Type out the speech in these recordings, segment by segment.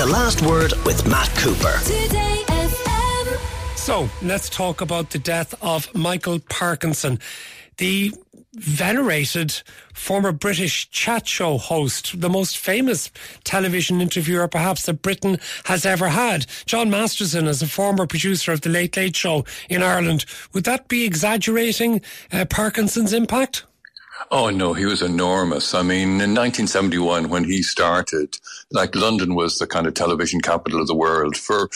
The Last Word with Matt Cooper. So let's talk about the death of Michael Parkinson, the venerated former British chat show host, the most famous television interviewer perhaps that Britain has ever had. John Masterson, as a former producer of The Late Late Show in Ireland, would that be exaggerating uh, Parkinson's impact? Oh no, he was enormous. I mean, in 1971, when he started, like London was the kind of television capital of the world. For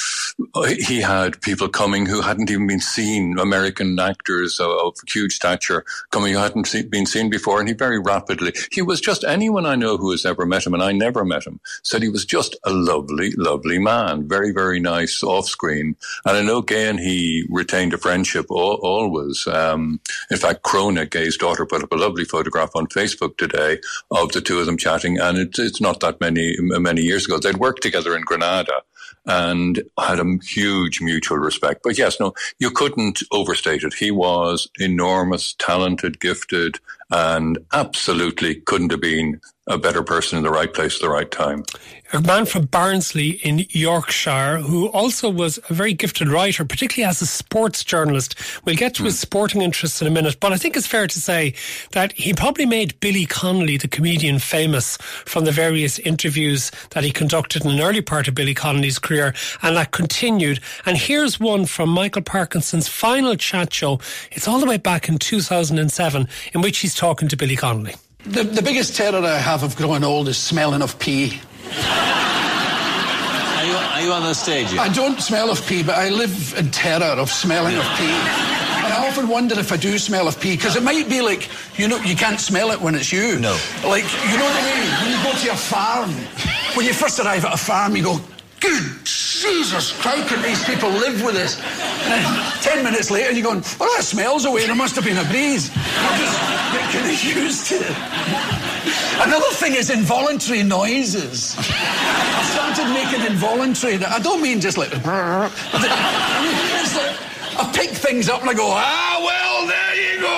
he had people coming who hadn't even been seen, American actors of, of huge stature coming who hadn't been seen before, and he very rapidly. He was just anyone I know who has ever met him, and I never met him, said he was just a lovely, lovely man, very, very nice off screen. And I know Gay and he retained a friendship always. Um, in fact, Crona, Gay's daughter, put up a lovely photograph on Facebook today of the two of them chatting, and it's it's not that many many years ago. They'd worked together in Granada and had a huge mutual respect. But yes, no, you couldn't overstate it. He was enormous, talented, gifted, and absolutely couldn't have been a better person in the right place at the right time. A man from Barnsley in Yorkshire who also was a very gifted writer, particularly as a sports journalist. We'll get to mm. his hmm. sporting interests in a minute, but I think it's fair to say that he probably made Billy Connolly, the comedian, famous from the various interviews that he conducted in an early part of Billy Connolly's career, and that continued. And here's one from Michael Parkinson's final chat show. It's all the way back in 2007, in which he's talking to Billy Connolly. The, the biggest terror I have of growing old is smelling of pee. Are you, are you on the stage yet? I don't smell of pee, but I live in terror of smelling of pee. And I often wonder if I do smell of pee, because it might be like, you know, you can't smell it when it's you. No. Like, you know what I mean? When you go to a farm, when you first arrive at a farm, you go, good Jesus, how can these people live with this? Ten minutes later, you're going, oh, that smells away. There must have been a breeze. I'm just getting used to it. Another thing is involuntary noises. I started making involuntary. I don't mean just like. I, I pick things up and I go, ah, well, there you go.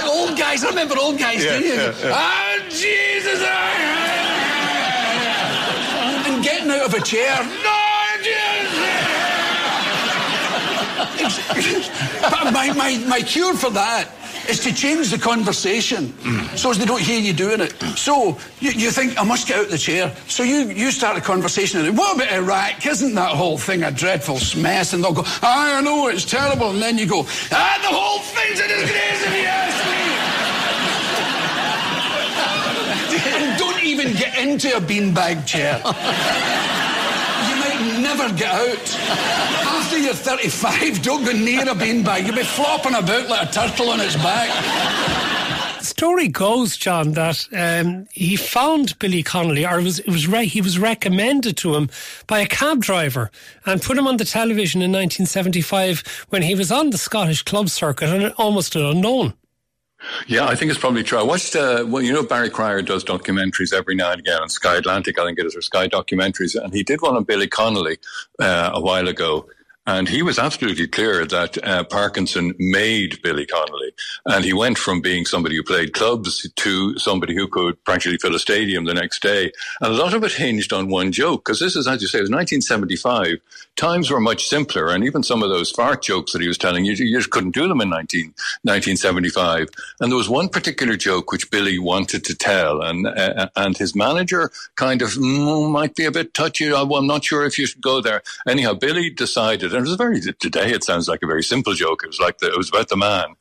like old guys. I remember old guys yeah, doing yeah, yeah. Ah, Jesus. Ah, getting out of a chair. No, but my, my, my cure for that is to change the conversation mm. so as they don't hear you doing it. So you, you think, I must get out of the chair. So you, you start a conversation and what about Iraq? Isn't that whole thing a dreadful mess? And they'll go, I know, it's terrible. And then you go, ah, the whole thing's a disgrace if you ask me. don't even get into a beanbag chair you might never get out. After you're 35, don't go near a beanbag. You'll be flopping about like a turtle on its back. The story goes, John, that um, he found Billy Connolly, or it was, it was re- he was recommended to him by a cab driver, and put him on the television in 1975 when he was on the Scottish club circuit and almost an unknown. Yeah, I think it's probably true. I watched, uh, well, you know, Barry Cryer does documentaries every now and again on Sky Atlantic. I think it is, or Sky Documentaries. And he did one on Billy Connolly uh, a while ago. And he was absolutely clear that uh, Parkinson made Billy Connolly. And he went from being somebody who played clubs to somebody who could practically fill a stadium the next day. And a lot of it hinged on one joke, because this is, as you say, it was 1975. Times were much simpler. And even some of those fart jokes that he was telling, you, you just couldn't do them in 19, 1975. And there was one particular joke which Billy wanted to tell. And, uh, and his manager kind of mm, might be a bit touchy. I'm not sure if you should go there. Anyhow, Billy decided it was a very today. It sounds like a very simple joke. It was like the, it was about the man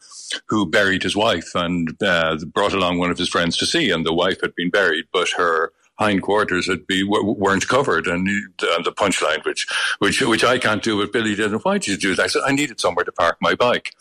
who buried his wife and uh, brought along one of his friends to see, and the wife had been buried, but her hindquarters had be weren't covered, and the punchline, which which which I can't do, but Billy did. And why did you do that? I said I needed somewhere to park my bike.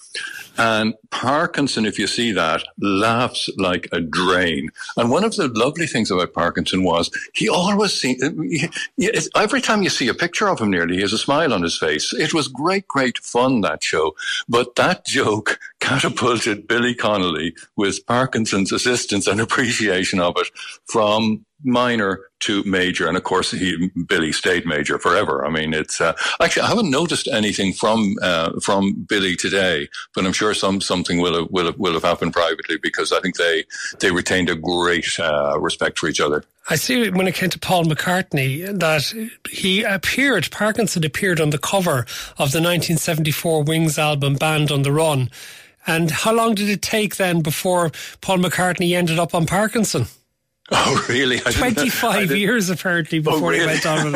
And Parkinson, if you see that, laughs like a drain. And one of the lovely things about Parkinson was he always seemed, uh, every time you see a picture of him nearly, he has a smile on his face. It was great, great fun, that show. But that joke catapulted Billy Connolly with Parkinson's assistance and appreciation of it from minor to major, and of course, he Billy stayed major forever. I mean, it's uh, actually I haven't noticed anything from uh, from Billy today, but I'm sure some something will have, will have, will have happened privately because I think they they retained a great uh, respect for each other. I see when it came to Paul McCartney that he appeared, Parkinson appeared on the cover of the 1974 Wings album Band on the Run. And how long did it take then before Paul McCartney ended up on Parkinson? Oh, really? 25 years apparently before oh, really? he went on with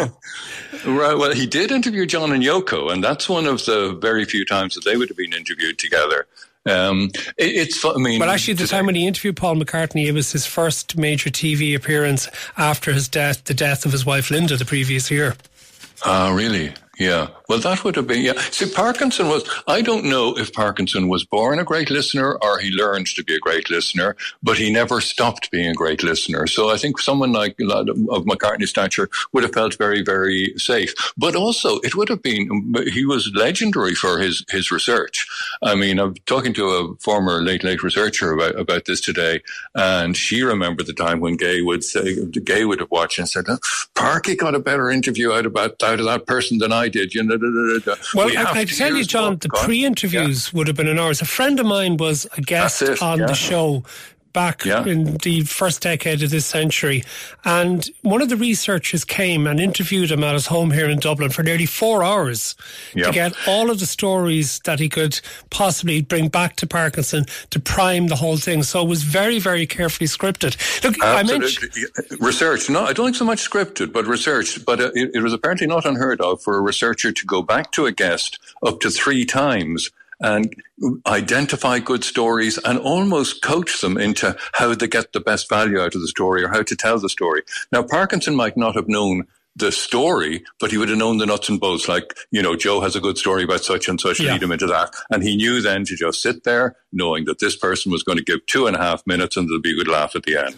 him. right. Well, he did interview John and Yoko, and that's one of the very few times that they would have been interviewed together. Um, it, it's, I mean, but actually, the time when he interviewed Paul McCartney, it was his first major TV appearance after his death, the death of his wife Linda, the previous year. Ah, uh, really? Yeah. Well, that would have been, yeah. See, Parkinson was, I don't know if Parkinson was born a great listener or he learned to be a great listener, but he never stopped being a great listener. So I think someone like of McCartney's stature would have felt very, very safe. But also, it would have been, he was legendary for his, his research. I mean, I'm talking to a former late, late researcher about, about this today, and she remembered the time when Gay would say, Gay would have watched and said, Parky got a better interview out, about, out of that person than I did, you know well, we I, I tell you, John, the pre-interviews yeah. would have been an hours. A friend of mine was a guest on yeah. the show back yeah. in the first decade of this century. And one of the researchers came and interviewed him at his home here in Dublin for nearly four hours yep. to get all of the stories that he could possibly bring back to Parkinson to prime the whole thing. So it was very, very carefully scripted. Look, Absolutely. I mentioned research. No, I don't think so much scripted, but research. But uh, it, it was apparently not unheard of for a researcher to go back to a guest up to three times and identify good stories and almost coach them into how to get the best value out of the story or how to tell the story. Now, Parkinson might not have known the story, but he would have known the nuts and bolts. Like, you know, Joe has a good story about such and such, yeah. lead him into that. And he knew then to just sit there, knowing that this person was going to give two and a half minutes and there'll be a good laugh at the end.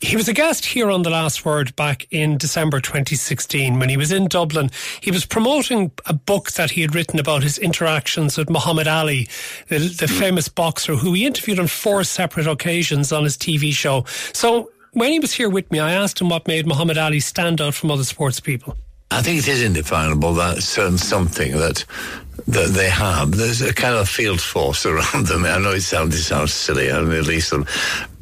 He was a guest here on The Last Word back in December 2016 when he was in Dublin. He was promoting a book that he had written about his interactions with Muhammad Ali, the, the mm. famous boxer who he interviewed on four separate occasions on his TV show. So when he was here with me, I asked him what made Muhammad Ali stand out from other sports people. I think it is indefinable that certain something that that they have. There's a kind of field force around them. I know it sounds it sounds silly, and at least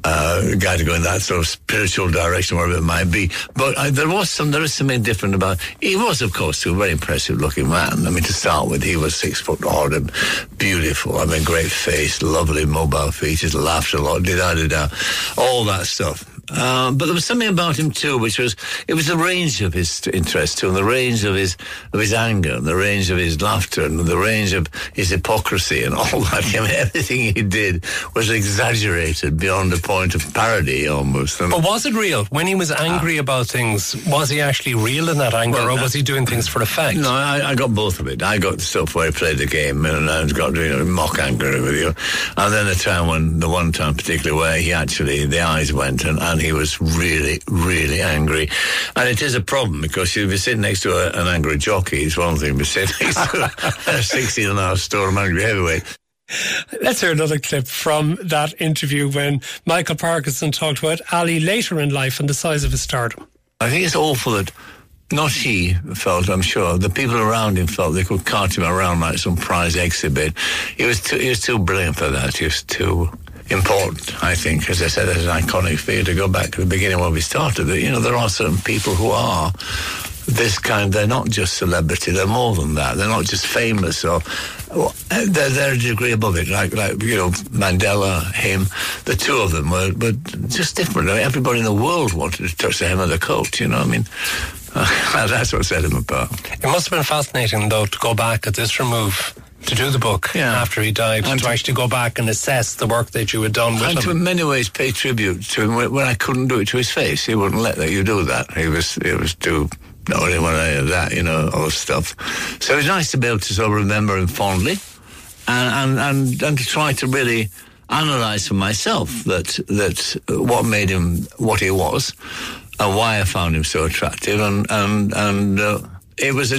uh, guy to go in that sort of spiritual direction, wherever it might be. But there was some, there is something different about. He was, of course, a very impressive looking man. I mean, to start with, he was six foot odd and beautiful. I mean, great face, lovely mobile features, laughed a lot, did da did da, all that stuff. Um, but there was something about him too, which was it was the range of his interest too, and the range of his of his anger, and the range of his laughter, and the range of his hypocrisy, and all that. I mean, everything he did was exaggerated beyond the point of parody, almost. And but was it real when he was angry uh, about things? Was he actually real in that anger, well, or was he doing things for effect? No, I, I, got both of it. I got stuff where he played the game, and I got you know, mock anger with you, and then the time when the one time particularly where he actually the eyes went and, and and he was really, really angry. And it is a problem because if you're sitting next to a, an angry jockey, it's one thing, but sitting next to a 16 and a half storm angry heavyweight. Let's hear another clip from that interview when Michael Parkinson talked about Ali later in life and the size of his stardom. I think it's awful that not he felt, I'm sure, the people around him felt they could cart him around like some prize exhibit. He was too, he was too brilliant for that. He was too important, I think, as I said, as an iconic figure to go back to the beginning where we started. That you know there are certain people who are this kind. They're not just celebrity; they're more than that. They're not just famous or. They're, they're a degree above it, like like you know Mandela, him, the two of them were, but just different. I mean, everybody in the world wanted to touch the hem of the coat. You know, I mean, that's what set him apart. It must have been fascinating, though, to go back at this remove to do the book yeah. after he died, and to actually go back and assess the work that you had done with and him. to in many ways pay tribute to him when I couldn't do it to his face. He wouldn't let you do that. He was, he was too no, I didn't want any of that, you know, all the stuff. So it's nice to be able to sort of remember him fondly and, and, and, and to try to really analyse for myself that, that what made him what he was and why I found him so attractive and, and, and, uh, it was a,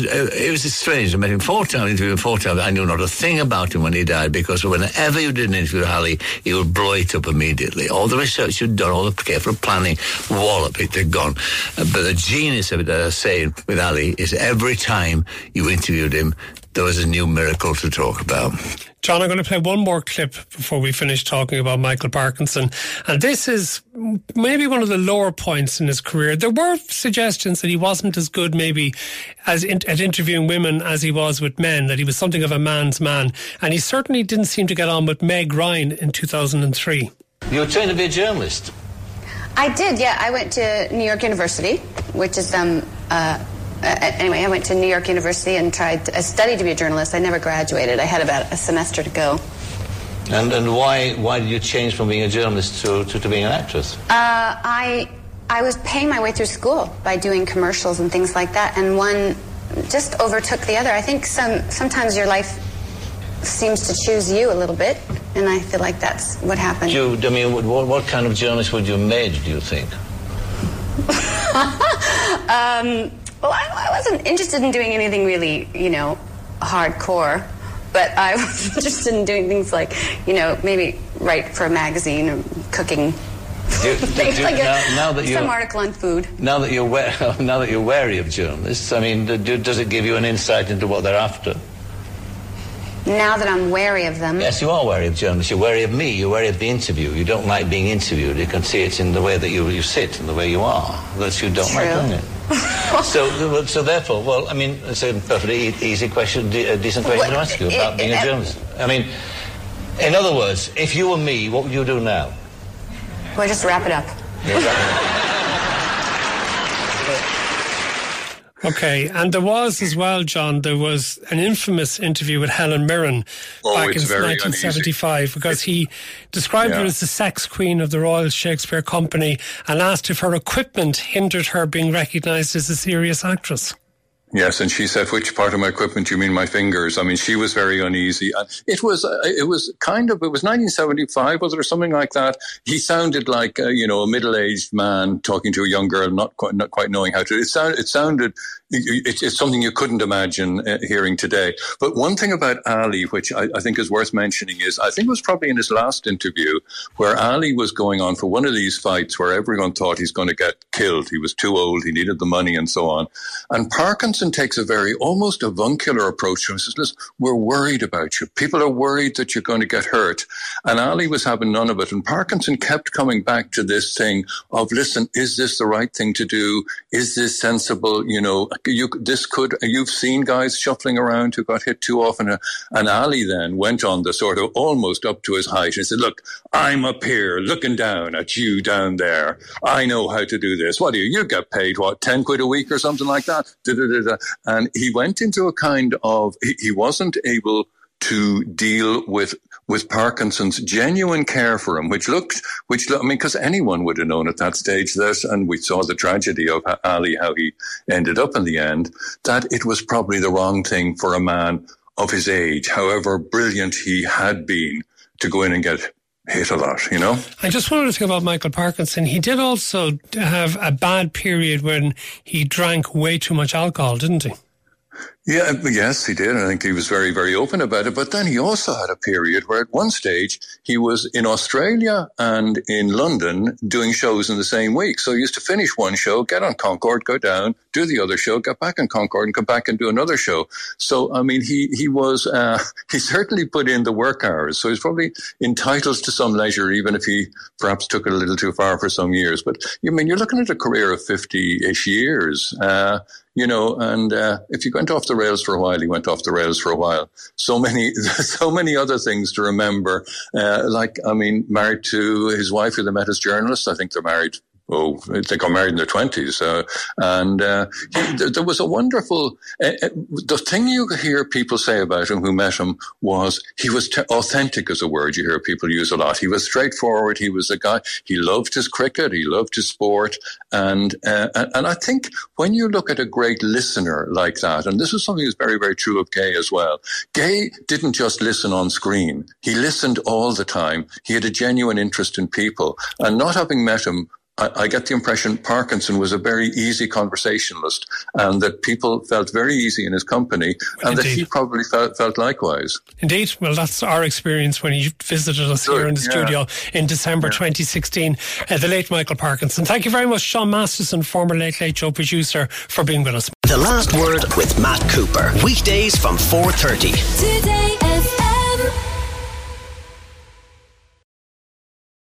it was a strange. I met him four times, interviewed him four times. I knew not a thing about him when he died because whenever you did an interview with Ali, he would blow it up immediately. All the research you'd done, all the careful planning, wallop it had gone. Uh, but the genius of it, as I say, with Ali, is every time you interviewed him, there was a new miracle to talk about. John, I'm going to play one more clip before we finish talking about Michael Parkinson. And this is maybe one of the lower points in his career. There were suggestions that he wasn't as good, maybe, as in, at interviewing women as he was with men, that he was something of a man's man. And he certainly didn't seem to get on with Meg Ryan in 2003. You were trained to be a journalist? I did, yeah. I went to New York University, which is um, uh, uh, anyway, I went to New York University and tried. To, I studied to be a journalist. I never graduated. I had about a semester to go. And and why why did you change from being a journalist to, to, to being an actress? Uh, I I was paying my way through school by doing commercials and things like that, and one just overtook the other. I think some sometimes your life seems to choose you a little bit, and I feel like that's what happened. You, I mean, what, what kind of journalist would you have made? Do you think? um, well, I, I wasn't interested in doing anything really, you know, hardcore but I was interested in doing things like, you know, maybe write for a magazine or cooking. Do, things do, like now, a, now that some article on food. Now that you're now that you're wary of journalists, I mean, do, does it give you an insight into what they're after? Now that I'm wary of them. Yes, you are wary of journalists. You're wary of me. You're wary of the interview. You don't like being interviewed. You can see it in the way that you, you sit and the way you are. That you don't True. like doing it. so, so therefore, well, I mean, it's a perfectly easy question, a decent question to ask you about being a uh, journalist. I mean, in other words, if you were me, what would you do now? Well, I just wrap it up. Okay, and there was as well, John. There was an infamous interview with Helen Mirren oh, back in 1975 uneasy. because he described yeah. her as the sex queen of the Royal Shakespeare Company and asked if her equipment hindered her being recognised as a serious actress. Yes, and she said, "Which part of my equipment you mean my fingers?" I mean, she was very uneasy. It was, uh, it was kind of, it was 1975, was it, or something like that? He sounded like, uh, you know, a middle-aged man talking to a young girl, not quite, not quite knowing how to. It sounded, it sounded it's something you couldn't imagine uh, hearing today. But one thing about Ali, which I, I, think is worth mentioning, is I think it was probably in his last interview where Ali was going on for one of these fights where everyone thought he's going to get killed. He was too old, he needed the money, and so on. And Parkinson takes a very almost avuncular approach to him. He says, Listen, we're worried about you. People are worried that you're going to get hurt. And Ali was having none of it. And Parkinson kept coming back to this thing of, listen, is this the right thing to do? Is this sensible? You know, you, this could, you've seen guys shuffling around who got hit too often. And Ali then went on the sort of almost up to his height and said, look, I'm up here looking down at you down there. I know how to do this. What do you, you get paid, what, 10 quid a week or something like that? Da-da-da-da. And he went into a kind of, he, he wasn't able to deal with with Parkinson's genuine care for him, which looked, which I mean, because anyone would have known at that stage that, and we saw the tragedy of Ali, how he ended up in the end, that it was probably the wrong thing for a man of his age, however brilliant he had been, to go in and get hit a lot, you know? I just wanted to think about Michael Parkinson. He did also have a bad period when he drank way too much alcohol, didn't he? Yeah, yes, he did. I think he was very, very open about it. But then he also had a period where at one stage he was in Australia and in London doing shows in the same week. So he used to finish one show, get on Concorde, go down, do the other show, get back on Concorde and come back and do another show. So, I mean, he, he was, uh, he certainly put in the work hours. So he's probably entitled to some leisure, even if he perhaps took it a little too far for some years. But I mean, you're looking at a career of 50 ish years. Uh, you know, and uh, if you went off the rails for a while, he went off the rails for a while. So many, so many other things to remember. Uh, like, I mean, married to his wife, who they met as journalists. I think they're married oh, they got married in their twenties, uh, and uh, he, there was a wonderful. Uh, the thing you hear people say about him who met him was he was t- authentic, as a word you hear people use a lot. He was straightforward. He was a guy. He loved his cricket. He loved his sport, and uh, and I think when you look at a great listener like that, and this is something that's very very true of Gay as well. Gay didn't just listen on screen. He listened all the time. He had a genuine interest in people, and not having met him I, I, get the impression Parkinson was a very easy conversationalist and that people felt very easy in his company and Indeed. that he probably felt, felt likewise. Indeed. Well, that's our experience when he visited us here in the yeah. studio in December yeah. 2016, uh, the late Michael Parkinson. Thank you very much, John Masterson, former Late Late Show producer, for being with us. The Last Word with Matt Cooper. Weekdays from 4.30. Today FM.